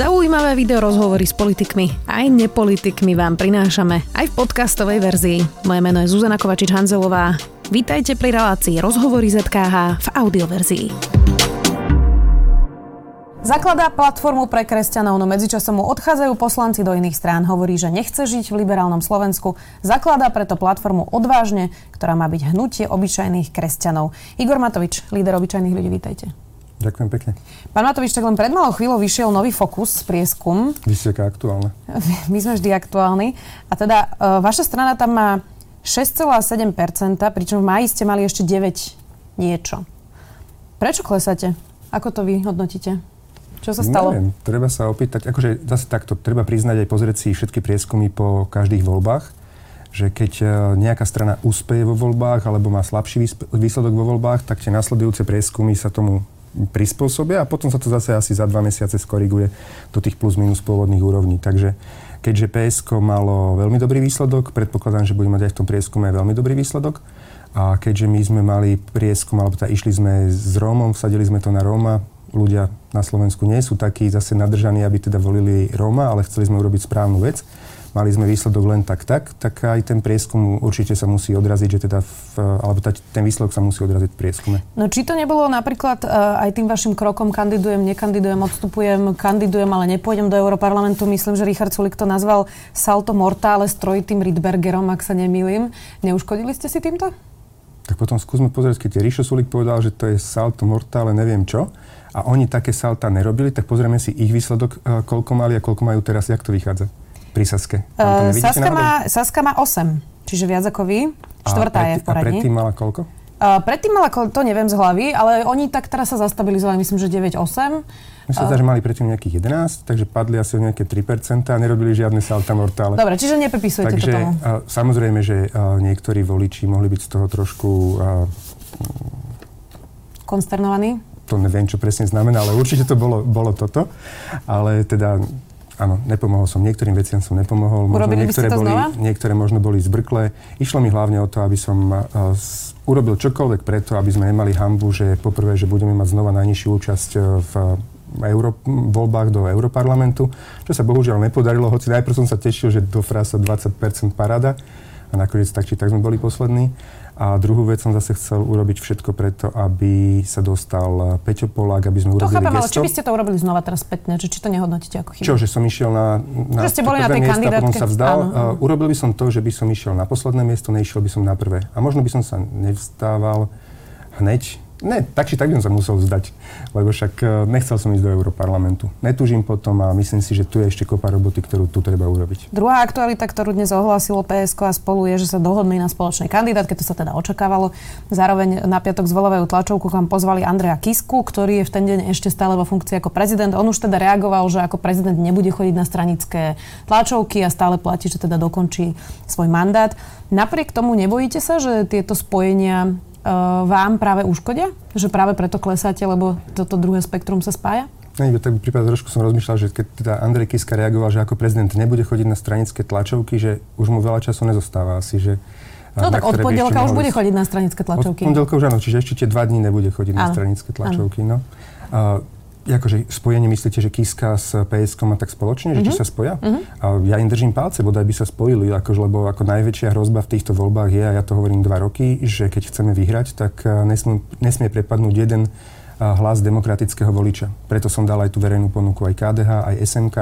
Zaujímavé video rozhovory s politikmi aj nepolitikmi vám prinášame aj v podcastovej verzii. Moje meno je Zuzana Kovačič-Hanzelová. Vítajte pri relácii Rozhovory ZKH v audioverzii. Zakladá platformu pre kresťanov, no medzičasom mu odchádzajú poslanci do iných strán. Hovorí, že nechce žiť v liberálnom Slovensku. Zakladá preto platformu Odvážne, ktorá má byť hnutie obyčajných kresťanov. Igor Matovič, líder obyčajných ľudí, vítajte. Ďakujem pekne. Pán Matovič, tak len pred malou chvíľou vyšiel nový Fokus, prieskum. Vy ste aktuálne. My sme vždy aktuálni. A teda uh, vaša strana tam má 6,7%, pričom v máji ste mali ešte 9 niečo. Prečo klesáte? Ako to vy hodnotíte? Čo sa stalo? Neviem, treba sa opýtať, akože zase takto, treba priznať aj pozrieť si všetky prieskumy po každých voľbách, že keď e, nejaká strana úspeje vo voľbách alebo má slabší výsledok vo voľbách, tak tie nasledujúce prieskumy sa tomu prispôsobia a potom sa to zase asi za dva mesiace skoriguje do tých plus minus pôvodných úrovní. Takže keďže PSK malo veľmi dobrý výsledok, predpokladám, že bude mať aj v tom prieskume veľmi dobrý výsledok. A keďže my sme mali prieskum, alebo teda išli sme s Rómom, vsadili sme to na Róma, ľudia na Slovensku nie sú takí zase nadržaní, aby teda volili Róma, ale chceli sme urobiť správnu vec mali sme výsledok len tak, tak, tak aj ten prieskum určite sa musí odraziť, že teda v, alebo ten výsledok sa musí odraziť v prieskume. No či to nebolo napríklad uh, aj tým vašim krokom kandidujem, nekandidujem, odstupujem, kandidujem, ale nepôjdem do Európarlamentu. Myslím, že Richard Sulik to nazval salto mortále s trojitým Rydbergerom, ak sa nemýlim. Neuškodili ste si týmto? Tak potom skúsme pozrieť, keď Rišo Sulik povedal, že to je salto mortále, neviem čo, a oni také salta nerobili, tak pozrieme si ich výsledok, uh, koľko mali a koľko majú teraz, jak to vychádza pri Saske? Uh, Saska, má, Saska má 8, čiže viac ako vy. Štvrtá je v poradí. A predtým mala koľko? Uh, predtým mala, to neviem z hlavy, ale oni tak teraz sa zastabilizovali, myslím, že 9-8. My sa zdá, že mali predtým nejakých 11, takže padli asi o nejaké 3% a nerobili žiadne salta mortále. Dobre, čiže nepripisujete takže, to tomu. Uh, samozrejme, že uh, niektorí voliči mohli byť z toho trošku... Uh, Konsternovaní? To neviem, čo presne znamená, ale určite to bolo, bolo toto. Ale teda Áno, nepomohol som. Niektorým veciam som nepomohol. Možno Urobili niektoré, boli, znova? niektoré možno boli zbrklé. Išlo mi hlavne o to, aby som uh, s, urobil čokoľvek preto, aby sme nemali hambu, že poprvé, že budeme mať znova najnižšiu účasť e, v Euro, voľbách do Európarlamentu, čo sa bohužiaľ nepodarilo, hoci najprv som sa tešil, že do frasa 20% parada a nakoniec tak či tak sme boli poslední. A druhú vec som zase chcel urobiť všetko preto, aby sa dostal Peťo Polák, aby sme urobili to chápem, gesto. či by ste to urobili znova teraz spätne? Či, či to nehodnotíte ako chybu? Čo, že som išiel na, na že ste boli na tej miesta, kandidátke? sa vzdal. Áno. Uh, urobil by som to, že by som išiel na posledné miesto, nešiel by som na prvé. A možno by som sa nevstával hneď Ne, tak či tak by som sa musel vzdať, lebo však e, nechcel som ísť do Európarlamentu. Netúžim potom a myslím si, že tu je ešte kopa roboty, ktorú tu treba urobiť. Druhá aktualita, ktorú dnes ohlásilo PSK a spolu je, že sa dohodli na spoločnej kandidátke, to sa teda očakávalo. Zároveň na piatok zvolového tlačovku kam pozvali Andrea Kisku, ktorý je v ten deň ešte stále vo funkcii ako prezident. On už teda reagoval, že ako prezident nebude chodiť na stranické tlačovky a stále platí, že teda dokončí svoj mandát. Napriek tomu nebojíte sa, že tieto spojenia vám práve uškodia? Že práve preto klesáte, lebo toto druhé spektrum sa spája? Nie, tak prípad trošku som rozmýšľal, že keď teda Andrej Kiska reagoval, že ako prezident nebude chodiť na stranické tlačovky, že už mu veľa času nezostáva asi, že No tak od pondelka už bude chodiť na stranické tlačovky. Od pondelka už áno, čiže ešte tie dva dní nebude chodiť áno. na stranické tlačovky. No. Uh, akože spojenie myslíte, že Kiska s PSK má tak spoločne, že uh-huh. či mhm. sa spoja? A ja im držím palce, bodaj by sa spojili, akože, lebo ako najväčšia hrozba v týchto voľbách je, a ja to hovorím dva roky, že keď chceme vyhrať, tak nesmie, nesmie prepadnúť jeden hlas demokratického voliča. Preto som dal aj tú verejnú ponuku aj KDH, aj SMK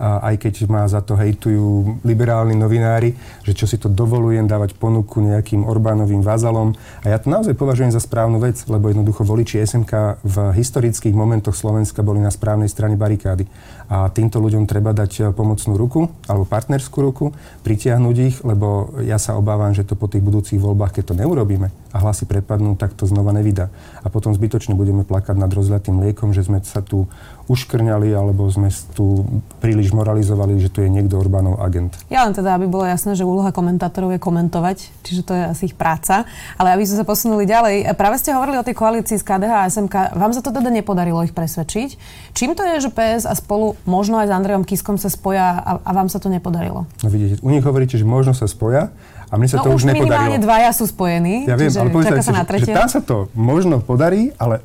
aj keď ma za to hejtujú liberálni novinári, že čo si to dovolujem dávať ponuku nejakým Orbánovým vazalom. A ja to naozaj považujem za správnu vec, lebo jednoducho voliči SMK v historických momentoch Slovenska boli na správnej strane barikády. A týmto ľuďom treba dať eh, pomocnú ruku alebo partnerskú ruku, pritiahnuť ich, lebo ja sa obávam, že to po tých budúcich voľbách, keď to neurobíme a hlasy prepadnú, tak to znova nevydá. A potom zbytočne budeme plakať nad rozliatým liekom, že sme sa tu uškrňali alebo sme tu príliš moralizovali, že tu je niekto Orbánov agent. Ja len teda, aby bolo jasné, že úloha komentátorov je komentovať, čiže to je asi ich práca. Ale aby sme sa posunuli ďalej, práve ste hovorili o tej koalícii z KDH a SMK. Vám sa to teda nepodarilo ich presvedčiť. Čím to je, že PS a spolu možno aj s Andrejom Kiskom sa spoja a, a vám sa to nepodarilo? No vidíte, u nich hovoríte, že možno sa spoja, a mne sa no, to už, už nepodarilo. minimálne dvaja sú spojení. Ja viem, ale povedať, že, že tam sa to možno podarí, ale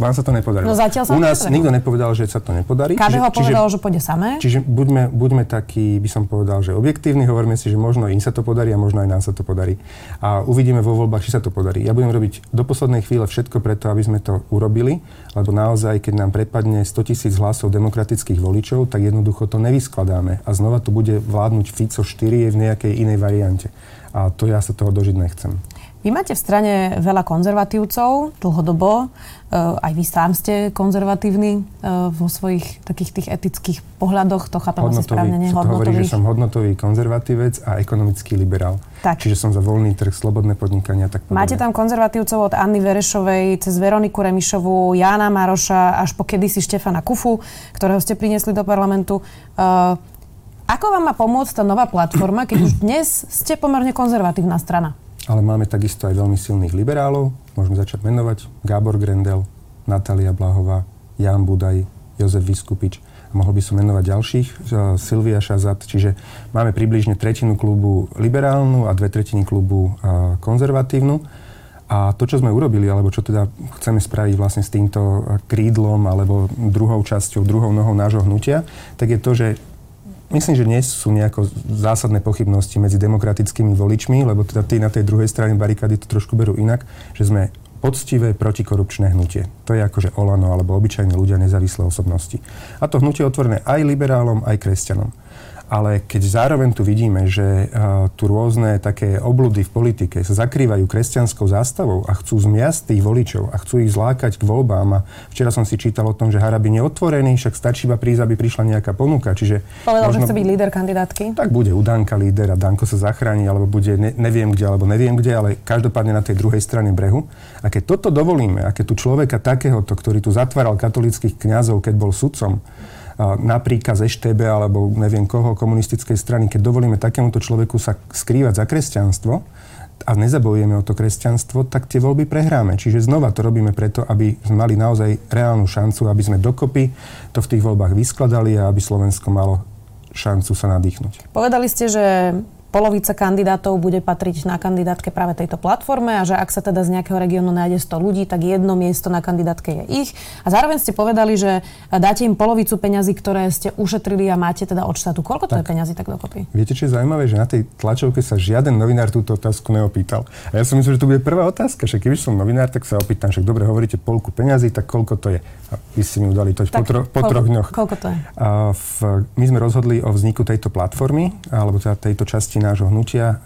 vám sa to nepodarilo. No zatiaľ sa U nás nepodarilo. nikto nepovedal, že sa to nepodarí. KDH povedal, že pôjde samé. Čiže buďme, buďme takí, by som povedal, že objektívni, hovoríme si, že možno im sa to podarí a možno aj nám sa to podarí. A uvidíme vo voľbách, či sa to podarí. Ja budem robiť do poslednej chvíle všetko preto, aby sme to urobili, lebo naozaj, keď nám prepadne 100 tisíc hlasov demokratických voličov, tak jednoducho to nevyskladáme. A znova to bude vládnuť Fico 4 v nejakej inej variante. A to ja sa toho dožiť nechcem. Vy máte v strane veľa konzervatívcov dlhodobo. Eh, aj vy sám ste konzervatívni eh, vo svojich takých tých etických pohľadoch. To chápem hodnotový, asi správne, nie? Hovorí, že som hodnotový konzervatívec a ekonomický liberál. Tak. Čiže som za voľný trh, slobodné podnikania. Tak Máte tam konzervatívcov od Anny Verešovej cez Veroniku Remišovú, Jána Maroša až po kedysi Štefana Kufu, ktorého ste priniesli do parlamentu. Uh, ako vám má pomôcť tá nová platforma, keď už dnes ste pomerne konzervatívna strana? Ale máme takisto aj veľmi silných liberálov. Môžeme začať menovať. Gábor Grendel, Natália Blahová, Jan Budaj, Jozef Vyskupič. A mohol by som menovať ďalších, Silvia Šazat. Čiže máme približne tretinu klubu liberálnu a dve tretiny klubu konzervatívnu. A to, čo sme urobili, alebo čo teda chceme spraviť vlastne s týmto krídlom alebo druhou časťou, druhou nohou nášho hnutia, tak je to, že Myslím, že dnes sú nejako zásadné pochybnosti medzi demokratickými voličmi, lebo teda tí na tej druhej strane barikády to trošku berú inak, že sme poctivé protikorupčné hnutie. To je akože Olano alebo obyčajní ľudia nezávislé osobnosti. A to hnutie otvorené aj liberálom, aj kresťanom ale keď zároveň tu vidíme, že uh, tu rôzne také obludy v politike sa zakrývajú kresťanskou zástavou a chcú zmiasť tých voličov a chcú ich zlákať k voľbám. A včera som si čítal o tom, že Harabin je otvorený, však stačí iba prísť, aby prišla nejaká ponuka. Čiže Povedal, možno, že chce byť líder kandidátky. Tak bude u Danka líder a Danko sa zachráni, alebo bude ne, neviem kde, alebo neviem kde, ale každopádne na tej druhej strane brehu. A keď toto dovolíme, a keď tu človeka takéhoto, ktorý tu zatváral katolických kňazov, keď bol sudcom, na príkaz EŠTB alebo neviem koho komunistickej strany, keď dovolíme takémuto človeku sa skrývať za kresťanstvo a nezabojujeme o to kresťanstvo, tak tie voľby prehráme. Čiže znova to robíme preto, aby sme mali naozaj reálnu šancu, aby sme dokopy to v tých voľbách vyskladali a aby Slovensko malo šancu sa nadýchnuť. Povedali ste, že polovica kandidátov bude patriť na kandidátke práve tejto platforme a že ak sa teda z nejakého regiónu nájde 100 ľudí, tak jedno miesto na kandidátke je ich. A zároveň ste povedali, že dáte im polovicu peňazí, ktoré ste ušetrili a máte teda od štátu. Koľko to tak. je peňazí tak dokopy? Viete, čo je zaujímavé, že na tej tlačovke sa žiaden novinár túto otázku neopýtal. A ja som myslel, že to bude prvá otázka, že keby som novinár, tak sa opýtam, že dobre hovoríte polku peňazí, tak koľko to je? A vy si mi udali to tak, po, tro, po koľko, troch dňoch. Koľko to je? A v, my sme rozhodli o vzniku tejto platformy, alebo teda tejto časti nášho hnutia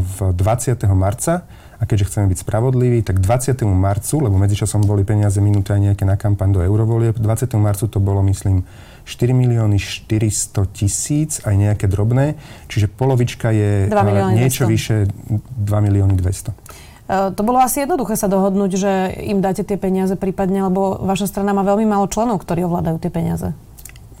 v 20. marca. A keďže chceme byť spravodliví, tak 20. marcu, lebo medzičasom boli peniaze minuté aj nejaké na kampaň do eurovolieb, 20. marcu to bolo, myslím, 4 milióny 400 tisíc, aj nejaké drobné, čiže polovička je niečo 200. vyše 2 milióny 200. E, to bolo asi jednoduché sa dohodnúť, že im dáte tie peniaze prípadne, lebo vaša strana má veľmi málo členov, ktorí ovládajú tie peniaze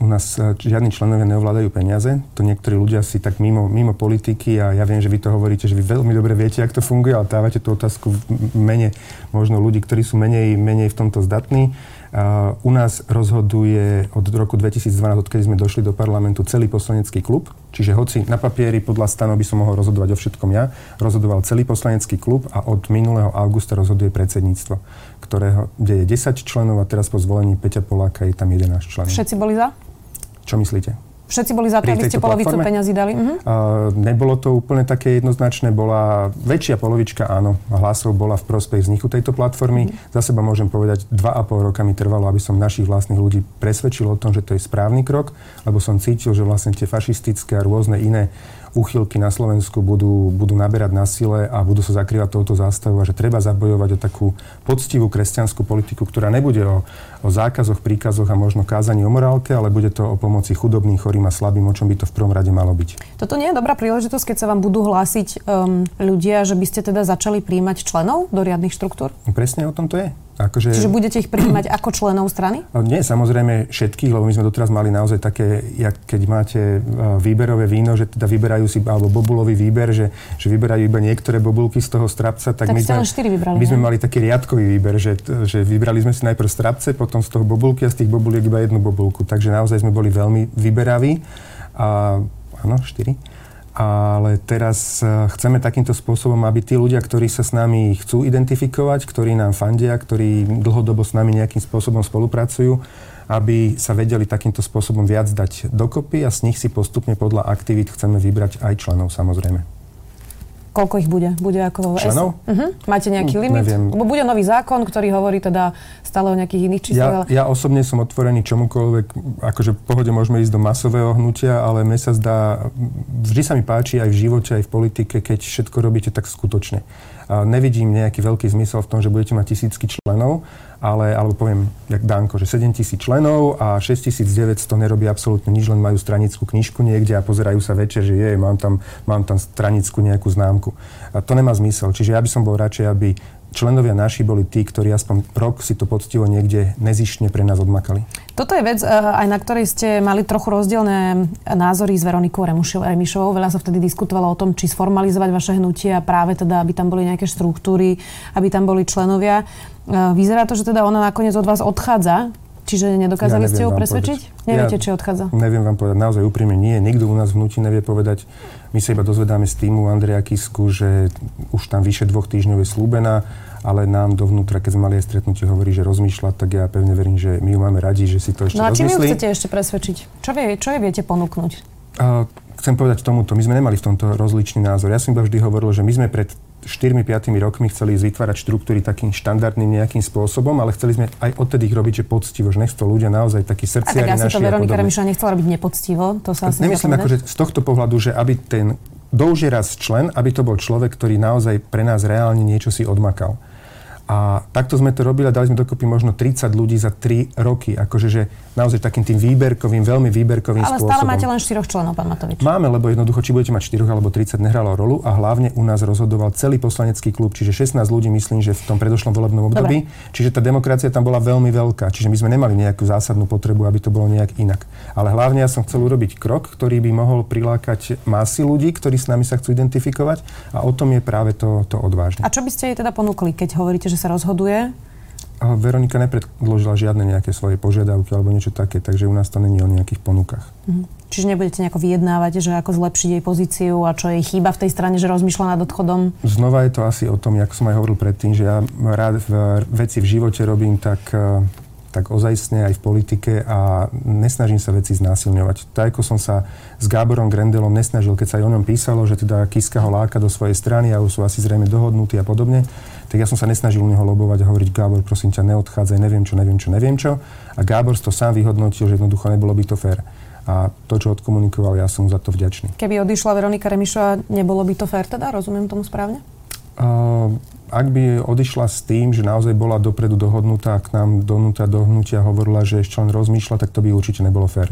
u nás e, žiadni členovia neovládajú peniaze. To niektorí ľudia si tak mimo, mimo politiky a ja viem, že vy to hovoríte, že vy veľmi dobre viete, ako to funguje, ale dávate tú otázku v mene možno ľudí, ktorí sú menej, menej v tomto zdatní. U nás rozhoduje od roku 2012, odkedy sme došli do parlamentu, celý poslanecký klub. Čiže hoci na papieri podľa stanov by som mohol rozhodovať o všetkom ja, rozhodoval celý poslanecký klub a od minulého augusta rozhoduje predsedníctvo, ktorého, kde je 10 členov a teraz po zvolení Peťa Poláka je tam 11 členov. Všetci boli za? Čo myslíte? Všetci boli za to, aby ste polovicu platforme? peňazí dali? Uh-huh. Uh, nebolo to úplne také jednoznačné. Bola väčšia polovička, áno, hlasov bola v prospech vzniku tejto platformy. Uh-huh. Za seba môžem povedať, dva a pol roka mi trvalo, aby som našich vlastných ľudí presvedčil o tom, že to je správny krok, lebo som cítil, že vlastne tie fašistické a rôzne iné úchylky na Slovensku budú, budú naberať na sile a budú sa zakrývať touto zástavou a že treba zabojovať o takú poctivú kresťanskú politiku, ktorá nebude o, o zákazoch, príkazoch a možno kázaní o morálke, ale bude to o pomoci chudobným, chorým a slabým, o čom by to v prvom rade malo byť. Toto nie je dobrá príležitosť, keď sa vám budú hlásiť um, ľudia, že by ste teda začali príjmať členov do riadnych štruktúr? Presne o tom to je. Akože... Čiže budete ich prijímať ako členov strany? No, nie, samozrejme všetkých, lebo my sme doteraz mali naozaj také, jak keď máte e, výberové víno, že teda vyberajú si, alebo bobulový výber, že, že vyberajú iba niektoré bobulky z toho strapca, tak, tak my, sme, vybrali, my sme mali taký riadkový výber, že, že vybrali sme si najprv strapce, potom z toho bobulky a z tých bobuliek iba jednu bobulku. Takže naozaj sme boli veľmi vyberaví. A, áno, štyri. ale teraz e, chceme takýmto spôsobom, aby tí ľudia, ktorí sa s nami chcú identifikovať, ktorí nám fandia, ktorí dlhodobo s nami nejakým spôsobom spolupracujú, aby sa vedeli takýmto spôsobom viac dať dokopy a z nich si postupne podľa aktivít chceme vybrať aj členov samozrejme. Koľko ich bude? Bude ako Členov? Uh-huh. Máte nejaký limit? Neviem. Lebo bude nový zákon, ktorý hovorí teda stále o nejakých iných číslach. Ja, ja osobne som otvorený čomukoľvek, akože v pohode môžeme ísť do masového hnutia, ale mne sa zdá, vždy sa mi páči aj v živote, aj v politike, keď všetko robíte tak skutočne. A nevidím nejaký veľký zmysel v tom, že budete mať tisícky členov, ale, alebo poviem, jak Danko, že 7 tisíc členov a 6900 nerobí absolútne nič, len majú stranickú knižku niekde a pozerajú sa večer, že je, mám tam, mám tam stranickú nejakú známku. A to nemá zmysel. Čiže ja by som bol radšej, aby členovia naši boli tí, ktorí aspoň rok si to poctivo niekde nezišne pre nás odmakali. Toto je vec, eh, aj na ktorej ste mali trochu rozdielne názory s Veronikou Remišovou. Veľa sa vtedy diskutovalo o tom, či sformalizovať vaše hnutie a práve teda, aby tam boli nejaké štruktúry, aby tam boli členovia. Vyzerá to, že teda ona nakoniec od vás odchádza. Čiže nedokázali ja ste ju presvedčiť? Povedať. Neviete, ja či odchádza? Neviem vám povedať. Naozaj úprimne nie. Nikto u nás v hnutí nevie povedať. My sa iba dozvedáme z týmu Andreja Kisku, že už tam vyše dvoch týždňov je slúbená ale nám dovnútra, keď sme mali aj stretnutie, hovorí, že rozmýšľa, tak ja pevne verím, že my ju máme radi, že si to ešte No a či vy chcete ešte presvedčiť? Čo, vie, čo je viete ponúknuť? A, chcem povedať tomuto, my sme nemali v tomto rozličný názor. Ja som iba vždy hovoril, že my sme pred 4-5 rokmi chceli vytvárať štruktúry takým štandardným nejakým spôsobom, ale chceli sme aj odtedy ich robiť, že poctivo, že nech to ľudia naozaj takí srdciari naši. A tak asi to Veronika Remišová nechcela robiť nepoctivo, to sa asi Nemyslím akože z tohto pohľadu, že aby ten douže raz člen, aby to bol človek, ktorý naozaj pre nás reálne niečo si odmakal. A takto sme to robili a dali sme dokopy možno 30 ľudí za 3 roky. Akože, že naozaj takým tým výberkovým, veľmi výberkovým Ale spôsobom. Ale stále máte len 4 členov, pán Matovič. Máme, lebo jednoducho, či budete mať 4 alebo 30, nehralo rolu a hlavne u nás rozhodoval celý poslanecký klub, čiže 16 ľudí, myslím, že v tom predošlom volebnom období. Dobre. Čiže tá demokracia tam bola veľmi veľká. Čiže my sme nemali nejakú zásadnú potrebu, aby to bolo nejak inak. Ale hlavne ja som chcel urobiť krok, ktorý by mohol prilákať masy ľudí, ktorí s nami sa chcú identifikovať a o tom je práve to, to odvážne. A čo by ste jej teda ponúkli, keď hovoríte, že sa rozhoduje? A Veronika nepredložila žiadne nejaké svoje požiadavky alebo niečo také, takže u nás to není o nejakých ponukách. Mhm. Čiže nebudete nejako vyjednávať, že ako zlepšiť jej pozíciu a čo jej chýba v tej strane, že rozmýšľa nad odchodom? Znova je to asi o tom, ako som aj hovoril predtým, že ja rád v veci v živote robím tak eh, tak ozajstne aj v politike a nesnažím sa veci znásilňovať. Tak ako som sa s Gáborom Grendelom nesnažil, keď sa aj o ňom písalo, že teda Kiska ho láka do svojej strany a už sú asi zrejme dohodnutí a podobne, tak ja som sa nesnažil u neho lobovať a hovoriť, Gábor, prosím ťa, neodchádzaj, neviem čo, neviem čo, neviem čo. A Gábor to sám vyhodnotil, že jednoducho nebolo by to fér. A to, čo odkomunikoval, ja som za to vďačný. Keby odišla Veronika Remišová, nebolo by to fér teda? Rozumiem tomu správne? Ak by odišla s tým, že naozaj bola dopredu dohodnutá, k nám donúta do hnutia hovorila, že ešte len rozmýšľa, tak to by určite nebolo fér.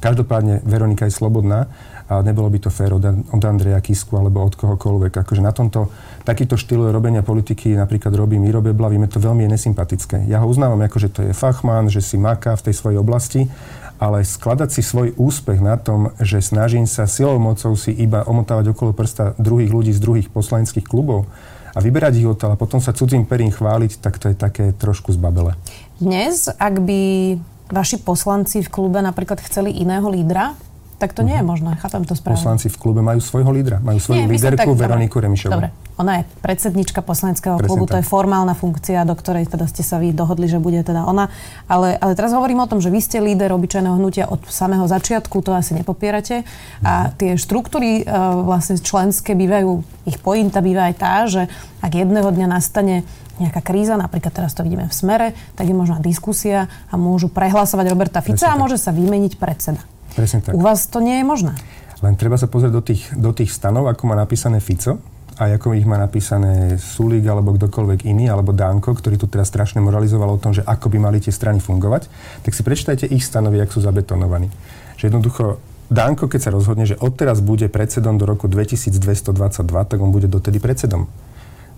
Každopádne Veronika je slobodná a nebolo by to fér od, od Andreja Kisku alebo od kohokoľvek. Akože na tomto, takýto štýl robenia politiky napríklad robí Miro Bebla, víme to veľmi nesympatické. Ja ho uznávam ako, že to je fachman, že si maká v tej svojej oblasti, ale skladať si svoj úspech na tom, že snažím sa silou mocou si iba omotávať okolo prsta druhých ľudí z druhých poslaneckých klubov, a vyberať ich odtiaľ a potom sa cudzím perím chváliť, tak to je také trošku zbabele. Dnes, ak by vaši poslanci v klube napríklad chceli iného lídra, tak to nie je mhm. možné. Chápem to správne. Poslanci v klube majú svojho lídra. Majú svoju Nie, líderku tak, Veroniku Remišovú. Dobre. Ona je predsednička poslaneckého Presne klubu, tak. to je formálna funkcia, do ktorej teda ste sa vy dohodli, že bude teda ona. Ale, ale teraz hovorím o tom, že vy ste líder obyčajného hnutia od samého začiatku, to asi nepopierate. A mhm. tie štruktúry uh, vlastne členské bývajú, ich pointa býva aj tá, že ak jedného dňa nastane nejaká kríza, napríklad teraz to vidíme v smere, tak je možná diskusia a môžu prehlasovať Roberta Fica Presne a môže sa vymeniť predseda. Presne tak. U vás to nie je možné. Len treba sa pozrieť do tých, do tých stanov, ako má napísané Fico a ako ich má napísané Sulík alebo kdokoľvek iný, alebo Danko, ktorý tu teraz strašne moralizoval o tom, že ako by mali tie strany fungovať, tak si prečítajte ich stanovy, ak sú zabetonovaní. Že jednoducho Danko, keď sa rozhodne, že odteraz bude predsedom do roku 2222, tak on bude dotedy predsedom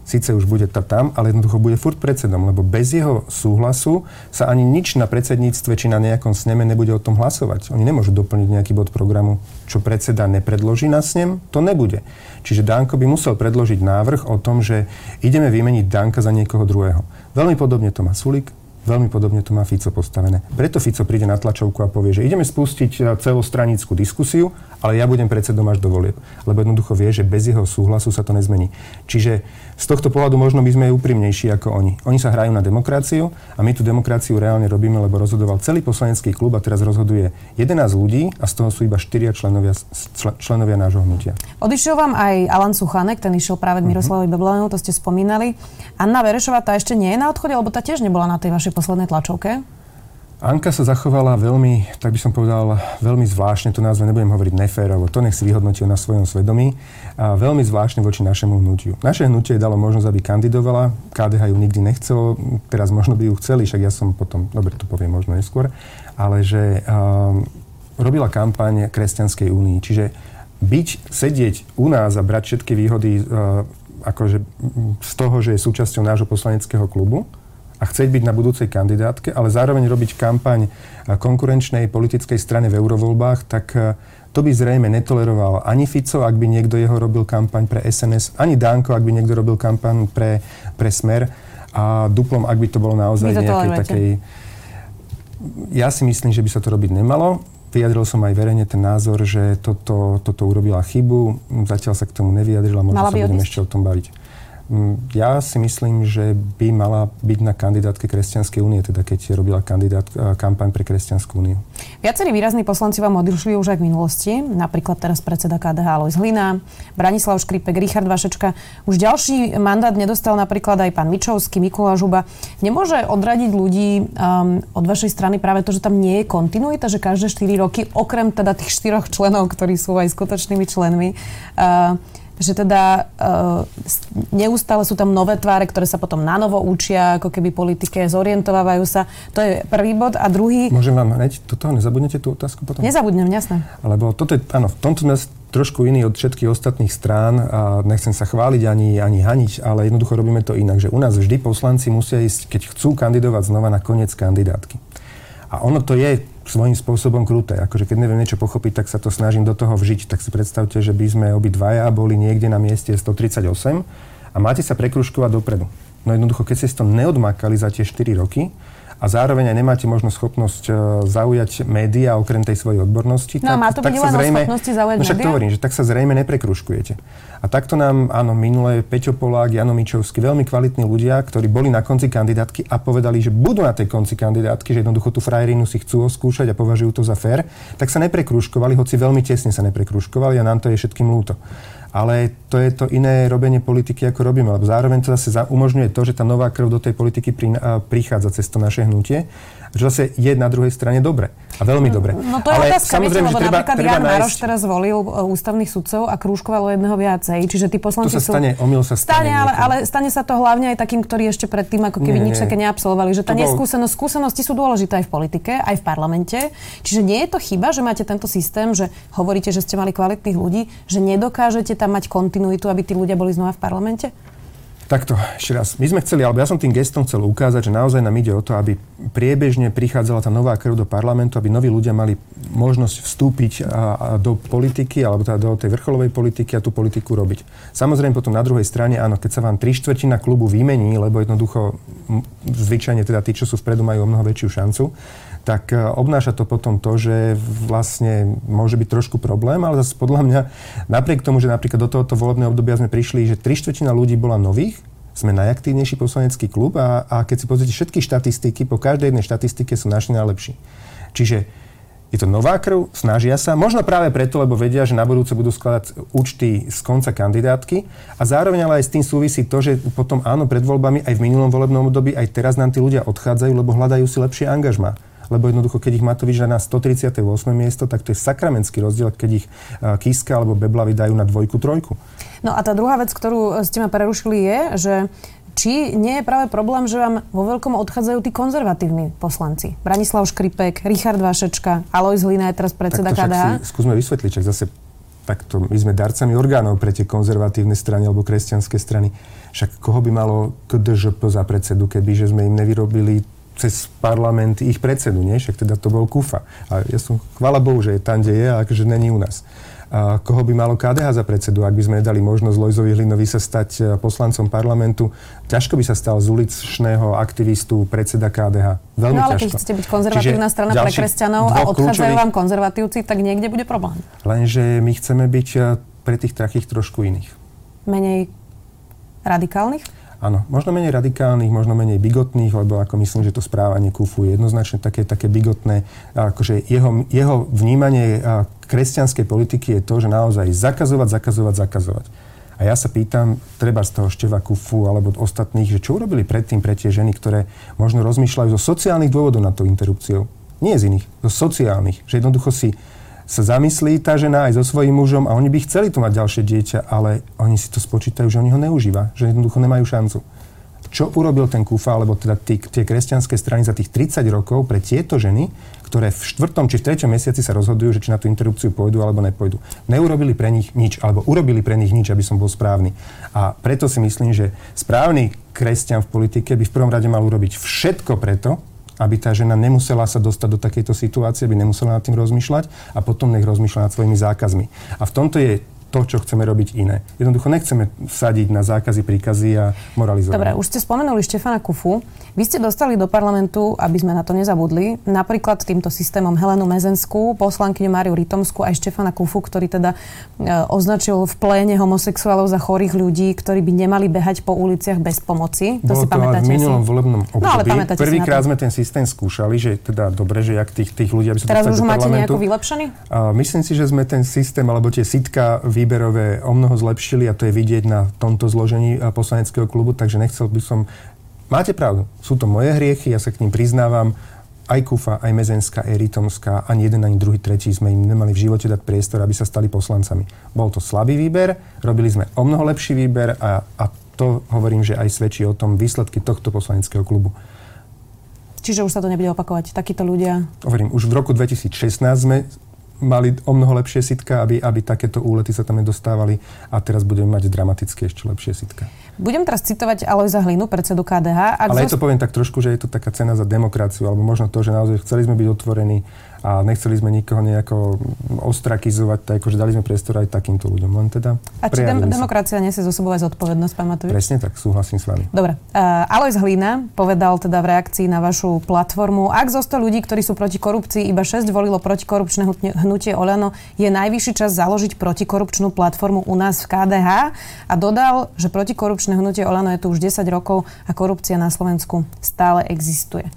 síce už bude tá tam, ale jednoducho bude furt predsedom, lebo bez jeho súhlasu sa ani nič na predsedníctve či na nejakom sneme nebude o tom hlasovať. Oni nemôžu doplniť nejaký bod programu, čo predseda nepredloží na snem, to nebude. Čiže Danko by musel predložiť návrh o tom, že ideme vymeniť Danka za niekoho druhého. Veľmi podobne to má Sulik, Veľmi podobne to má Fico postavené. Preto Fico príde na tlačovku a povie, že ideme spustiť e, celostranickú diskusiu, ale ja budem predsedom až do volieb. Lebo jednoducho vie, že bez jeho súhlasu sa to nezmení. Čiže z tohto pohľadu možno by sme úprimnejší ako oni. Oni sa hrajú na demokraciu a my tú demokraciu reálne robíme, lebo rozhodoval celý poslanecký klub a teraz rozhoduje 11 ľudí a z toho sú iba 4 členovia, členovia nášho hnutia. Odišiel vám aj Alan Suchanek, ten išiel práve k Miroslavovi uh-huh. Beblanému, to ste spomínali. Anna Verešová tá ešte nie je na odchode, lebo tá tiež nebola na tej vašej poslednej tlačovke? Anka sa zachovala veľmi, tak by som povedal, veľmi zvláštne, to názve nebudem hovoriť neférovo, to nech si vyhodnotil na svojom svedomí, a veľmi zvláštne voči našemu hnutiu. Naše hnutie dalo možnosť, aby kandidovala, KDH ju nikdy nechcelo, teraz možno by ju chceli, však ja som potom, dobre, to poviem možno neskôr, ale že um, robila kampaň Kresťanskej únii, čiže byť, sedieť u nás a brať všetky výhody uh, akože z toho, že je súčasťou nášho poslaneckého klubu, a chcieť byť na budúcej kandidátke, ale zároveň robiť kampaň konkurenčnej politickej strane v eurovoľbách, tak e, to by zrejme netoleroval ani Fico, ak by niekto jeho robil kampaň pre SNS, ani Danko, ak by niekto robil kampaň pre, pre Smer a Duplom, ak by to bolo naozaj nejakej takej... Ja si myslím, že by sa to robiť nemalo. Vyjadril som aj verejne ten názor, že toto, toto urobila chybu. Zatiaľ sa k tomu nevyjadrila, možno sa budeme ešte o tom baviť. Mm, ja si myslím, že by mala byť na kandidátke Kresťanskej únie, teda keď robila kandidát, kampaň pre Kresťanskú úniu. Viacerí výrazní poslanci vám odišli už aj v minulosti, napríklad teraz predseda KDH Alois Hlina, Branislav Škripek, Richard Vašečka. Už ďalší mandát nedostal napríklad aj pán Mičovský, Mikuláš Žuba. Nemôže odradiť ľudí um, od vašej strany práve to, že tam nie je kontinuita, že každé 4 roky, okrem teda tých štyroch členov, ktorí sú aj skutočnými členmi, uh, že teda uh, neustále sú tam nové tváre, ktoré sa potom na novo učia, ako keby politike, zorientovávajú sa. To je prvý bod. A druhý... Môžem vám hneď toto, nezabudnete tú otázku potom? Nezabudnem, jasné. Lebo toto je, áno, v tomto sme trošku iný od všetkých ostatných strán a nechcem sa chváliť ani, ani haniť, ale jednoducho robíme to inak, že u nás vždy poslanci musia ísť, keď chcú kandidovať znova na koniec kandidátky. A ono to je svojím spôsobom kruté. Akože keď neviem niečo pochopiť, tak sa to snažím do toho vžiť. Tak si predstavte, že by sme obidvaja boli niekde na mieste 138 a máte sa prekruškovať dopredu. No jednoducho, keď ste to neodmakali za tie 4 roky, a zároveň aj nemáte možno schopnosť uh, zaujať médiá okrem tej svojej odbornosti, no, tak, má to tak sa zrejme, schopnosti zaujať no, však to hovorím, že tak sa zrejme neprekruškujete. A takto nám, áno, minulé Peťo Polák, Jano Mičovský, veľmi kvalitní ľudia, ktorí boli na konci kandidátky a povedali, že budú na tej konci kandidátky, že jednoducho tú frajerinu si chcú skúšať a považujú to za fér, tak sa neprekruškovali, hoci veľmi tesne sa neprekruškovali a nám to je všetkým ľúto ale to je to iné robenie politiky, ako robíme, lebo zároveň to zase umožňuje to, že tá nová krv do tej politiky prichádza cez to naše hnutie že zase je na druhej strane dobre. A veľmi dobre. No to je Ale otázka, samozrejme, viete, lebo treba, napríklad treba Jan nájsť... Maroš teraz volil e, ústavných sudcov a krúžkovalo jedného viacej. Čiže tí poslanci to sa stane, sú... omyl sa stane. stane ale, ale, stane sa to hlavne aj takým, ktorí ešte predtým ako keby nie, nič také neabsolvovali. Že tá bol... neskúsenosť, skúsenosti sú dôležité aj v politike, aj v parlamente. Čiže nie je to chyba, že máte tento systém, že hovoríte, že ste mali kvalitných ľudí, že nedokážete tam mať kontinuitu, aby tí ľudia boli znova v parlamente? Takto, ešte raz. My sme chceli, alebo ja som tým gestom chcel ukázať, že naozaj nám ide o to, aby priebežne prichádzala tá nová krv do parlamentu, aby noví ľudia mali možnosť vstúpiť a, a do politiky, alebo teda do tej vrcholovej politiky a tú politiku robiť. Samozrejme potom na druhej strane, áno, keď sa vám tri štvrtina klubu vymení, lebo jednoducho zvyčajne teda tí, čo sú vpredu, majú o mnoho väčšiu šancu, tak e, obnáša to potom to, že vlastne môže byť trošku problém, ale zase podľa mňa, napriek tomu, že napríklad do tohoto volebného obdobia sme prišli, že tri štvrtina ľudí bola nových, sme najaktívnejší poslanecký klub a, a keď si pozrite všetky štatistiky, po každej jednej štatistike sú naši najlepší. Čiže je to nová krv, snažia sa, možno práve preto, lebo vedia, že na budúce budú skladať účty z konca kandidátky a zároveň ale aj s tým súvisí to, že potom áno, pred voľbami aj v minulom volebnom období, aj teraz nám tí ľudia odchádzajú, lebo hľadajú si lepšie angažma lebo jednoducho, keď ich Matovič na 138. miesto, tak to je sakramentský rozdiel, keď ich Kiska alebo Beblavy dajú na dvojku, trojku. No a tá druhá vec, ktorú ste ma prerušili, je, že či nie je práve problém, že vám vo veľkom odchádzajú tí konzervatívni poslanci? Branislav Škripek, Richard Vašečka, Alois Hlina je teraz predseda KDH. Skúsme vysvetliť, čak zase takto, my sme darcami orgánov pre tie konzervatívne strany alebo kresťanské strany. Však koho by malo KDŽP za predsedu, keby že sme im nevyrobili cez parlament ich predsedu, nie? Však teda to bol Kufa. A ja som, chvála Bohu, že je tam, kde je, a akože není u nás. A koho by malo KDH za predsedu, ak by sme dali možnosť Lojzovi Hlinovi sa stať e, poslancom parlamentu. Ťažko by sa stal z uličného aktivistu predseda KDH. Veľmi no ale ťažko. keď chcete byť konzervatívna Čiže strana pre kresťanov a odchádzajú vám konzervatívci, tak niekde bude problém. Lenže my chceme byť e, pre tých takých trošku iných. Menej radikálnych? Áno, možno menej radikálnych, možno menej bigotných, lebo ako myslím, že to správanie Kufu je jednoznačne také, také bigotné. Akože jeho, jeho vnímanie kresťanskej politiky je to, že naozaj zakazovať, zakazovať, zakazovať. A ja sa pýtam, treba z toho Števa Kufu alebo ostatných, že čo urobili predtým pre tie ženy, ktoré možno rozmýšľajú zo sociálnych dôvodov na to interrupciou. Nie z iných, zo sociálnych. Že jednoducho si sa zamyslí tá žena aj so svojím mužom a oni by chceli tu mať ďalšie dieťa, ale oni si to spočítajú, že oni ho neužíva, že jednoducho nemajú šancu. Čo urobil ten Kufa, alebo teda tí, tie kresťanské strany za tých 30 rokov pre tieto ženy, ktoré v štvrtom či v treťom mesiaci sa rozhodujú, že či na tú interrupciu pôjdu alebo nepôjdu. Neurobili pre nich nič, alebo urobili pre nich nič, aby som bol správny. A preto si myslím, že správny kresťan v politike by v prvom rade mal urobiť všetko preto, aby tá žena nemusela sa dostať do takejto situácie, aby nemusela nad tým rozmýšľať a potom nech rozmýšľa nad svojimi zákazmi. A v tomto je to, čo chceme robiť iné. Jednoducho nechceme vsadiť na zákazy, príkazy a moralizovať. Dobre, už ste spomenuli Štefana Kufu. Vy ste dostali do parlamentu, aby sme na to nezabudli, napríklad týmto systémom Helenu Mezenskú, poslankyňu Máriu Ritomskú aj Štefana Kufu, ktorý teda e, označil v pléne homosexuálov za chorých ľudí, ktorí by nemali behať po uliciach bez pomoci. To Bolo si to pamätáte v minulom si? volebnom období. No, ale Prvýkrát sme ten systém skúšali, že teda dobre, že jak tých, tých ľudí, aby sa Teraz už máte nejako vylepšený? A myslím si, že sme ten systém alebo tie sitka výberové o mnoho zlepšili a to je vidieť na tomto zložení poslaneckého klubu, takže nechcel by som Máte pravdu, sú to moje hriechy, ja sa k ním priznávam. Aj Kufa, aj Mezenská, aj Ritomská, ani jeden, ani druhý, tretí sme im nemali v živote dať priestor, aby sa stali poslancami. Bol to slabý výber, robili sme o mnoho lepší výber a, a to hovorím, že aj svedčí o tom výsledky tohto poslaneckého klubu. Čiže už sa to nebude opakovať, takíto ľudia? Hovorím, už v roku 2016 sme mali o mnoho lepšie sitka, aby, aby takéto úlety sa tam nedostávali a teraz budeme mať dramaticky ešte lepšie sitka. Budem teraz citovať Alojza Hlinu, predsedu KDH. Ak Ale zost... ja to poviem tak trošku, že je to taká cena za demokraciu, alebo možno to, že naozaj chceli sme byť otvorení a nechceli sme nikoho nejako ostrakizovať, tak akože dali sme priestor aj takýmto ľuďom. Len teda a či dem- demokracia nesie zo sebou aj zodpovednosť, Matovič? Presne tak, súhlasím s vami. Dobre. Uh, Alojz Hlina povedal teda v reakcii na vašu platformu, ak zo 100 ľudí, ktorí sú proti korupcii, iba 6 volilo protikorupčné hnutie Olano, je najvyšší čas založiť protikorupčnú platformu u nás v KDH a dodal, že protikorupčné hnutie Olano je tu už 10 rokov a korupcia na Slovensku stále existuje.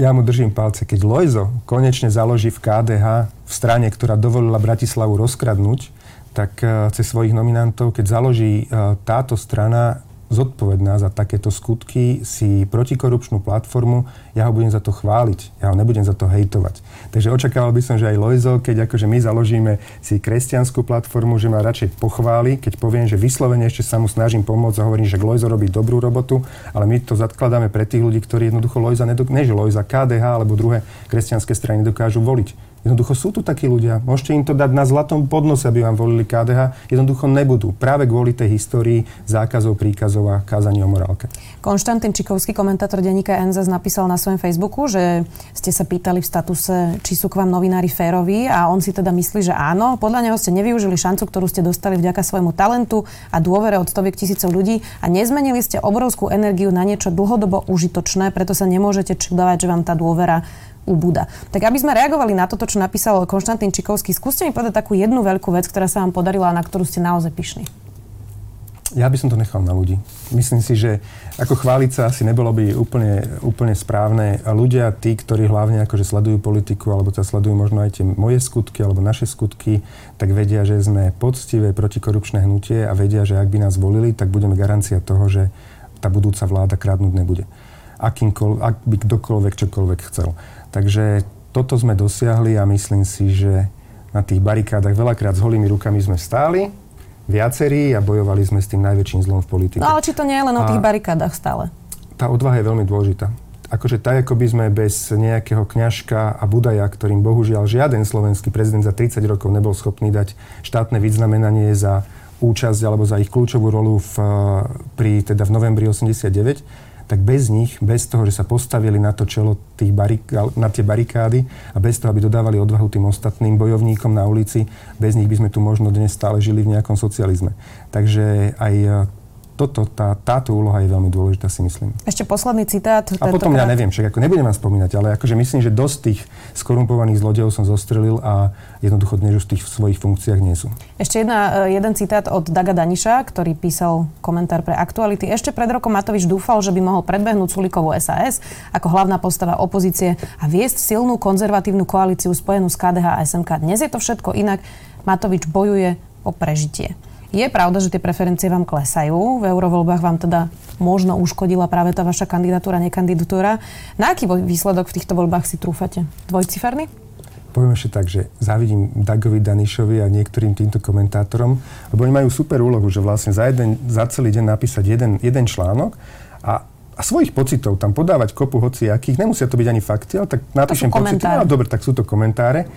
Ja mu držím palce, keď Lojzo konečne založí v KDH v strane, ktorá dovolila Bratislavu rozkradnúť, tak eh, cez svojich nominantov, keď založí eh, táto strana zodpovedná za takéto skutky, si protikorupčnú platformu, ja ho budem za to chváliť, ja ho nebudem za to hejtovať. Takže očakával by som, že aj Lojzo, keď akože my založíme si kresťanskú platformu, že ma radšej pochváli, keď poviem, že vyslovene ešte sa mu snažím pomôcť a hovorím, že Lojzo robí dobrú robotu, ale my to zadkladáme pre tých ľudí, ktorí jednoducho Lojza, nedok- ne, že Lojza, KDH alebo druhé kresťanské strany dokážu voliť. Jednoducho sú tu takí ľudia. Môžete im to dať na zlatom podnose, aby vám volili KDH. Jednoducho nebudú. Práve kvôli tej histórii zákazov, príkazov a kázaní o morálke. Konštantín Čikovský, komentátor denníka NZS, napísal na svojom Facebooku, že ste sa pýtali v statuse, či sú k vám novinári féroví a on si teda myslí, že áno. Podľa neho ste nevyužili šancu, ktorú ste dostali vďaka svojmu talentu a dôvere od stoviek tisícov ľudí a nezmenili ste obrovskú energiu na niečo dlhodobo užitočné, preto sa nemôžete čudovať, že vám tá dôvera ubúda. Tak aby sme reagovali na toto, čo napísal Konštantín Čikovský, skúste mi povedať takú jednu veľkú vec, ktorá sa vám podarila a na ktorú ste naozaj pyšní. Ja by som to nechal na ľudí. Myslím si, že ako chváliť sa asi nebolo by úplne, úplne správne. A ľudia, tí, ktorí hlavne akože sledujú politiku, alebo sa sledujú možno aj tie moje skutky, alebo naše skutky, tak vedia, že sme poctivé protikorupčné hnutie a vedia, že ak by nás volili, tak budeme garancia toho, že tá budúca vláda krádnuť nebude. Akýmkoľ, ak by kdokoľvek čokoľvek chcel. Takže toto sme dosiahli a myslím si, že na tých barikádach veľakrát s holými rukami sme stáli, viacerí a bojovali sme s tým najväčším zlom v politike. No ale či to nie je len o tých barikádach stále? Tá odvaha je veľmi dôležitá. Akože tak, ako by sme bez nejakého kňažka a budaja, ktorým bohužiaľ žiaden slovenský prezident za 30 rokov nebol schopný dať štátne vyznamenanie za účasť alebo za ich kľúčovú rolu v, pri, teda v novembri 89, tak bez nich, bez toho, že sa postavili na to čelo tých barik- na tie barikády a bez toho, aby dodávali odvahu tým ostatným bojovníkom na ulici, bez nich by sme tu možno dnes stále žili v nejakom socializme. Takže aj toto, tá, táto úloha je veľmi dôležitá, si myslím. Ešte posledný citát. A potom ja neviem, však ako nebudem vám spomínať, ale akože myslím, že dosť tých skorumpovaných zlodejov som zostrelil a jednoducho dnes už v tých svojich funkciách nie sú. Ešte jedna, e, jeden citát od Daga Daniša, ktorý písal komentár pre aktuality. Ešte pred rokom Matovič dúfal, že by mohol predbehnúť Sulikovu SAS ako hlavná postava opozície a viesť silnú konzervatívnu koalíciu spojenú s KDH a SMK. Dnes je to všetko inak. Matovič bojuje o prežitie. Je pravda, že tie preferencie vám klesajú. V eurovoľbách vám teda možno uškodila práve tá vaša kandidatúra, nekandidatúra. Na aký výsledok v týchto voľbách si trúfate? Dvojciferný? Poviem ešte tak, že závidím Dagovi Danišovi a niektorým týmto komentátorom, lebo oni majú super úlohu, že vlastne za, jeden, za celý deň napísať jeden, jeden článok a a svojich pocitov tam podávať kopu hociakých, nemusia to byť ani fakty, ale tak napíšem pocity, no dobre, tak sú to komentáre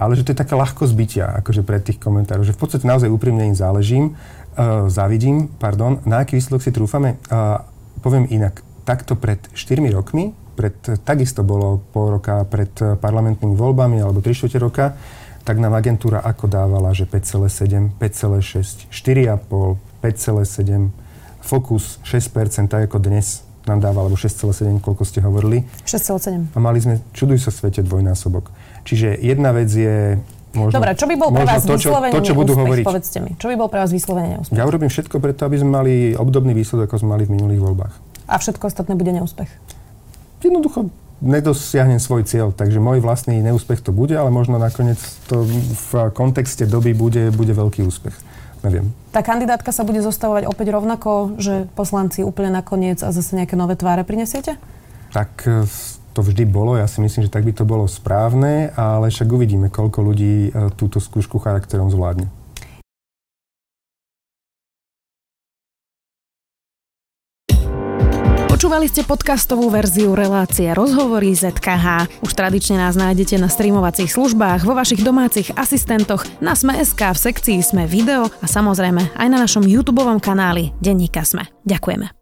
ale že to je taká ľahko zbytia, akože pre tých komentárov, že v podstate naozaj úprimne im záležím, uh, závidím, pardon, na aký výsledok si trúfame. Uh, poviem inak, takto pred 4 rokmi, pred, takisto bolo pol roka pred parlamentnými voľbami alebo 3 roka, tak nám agentúra ako dávala, že 5,7, 5,6, 4,5, 5,7, Focus 6%, tak ako dnes nám dáva, alebo 6,7, koľko ste hovorili. 6,7. A mali sme, čuduj sa svete, dvojnásobok. Čiže jedna vec je Možno, Dobre, čo by bol pre vás to, čo, to, čo budú hovoriť. povedzte mi. Čo by bol pre vás vyslovene neúspech? Ja urobím všetko preto, aby sme mali obdobný výsledok, ako sme mali v minulých voľbách. A všetko ostatné bude neúspech? Jednoducho nedosiahnem svoj cieľ, takže môj vlastný neúspech to bude, ale možno nakoniec to v kontexte doby bude, bude veľký úspech. Neviem. Tá kandidátka sa bude zostavovať opäť rovnako, že poslanci úplne nakoniec a zase nejaké nové tváre prinesiete? Tak to vždy bolo. Ja si myslím, že tak by to bolo správne, ale však uvidíme, koľko ľudí e, túto skúšku charakterom zvládne. Počúvali ste podcastovú verziu relácie Rozhovory ZKH. Už tradične nás nájdete na streamovacích službách, vo vašich domácich asistentoch, na Sme.sk, v sekcii Sme video a samozrejme aj na našom YouTube kanáli Denníka Sme. Ďakujeme.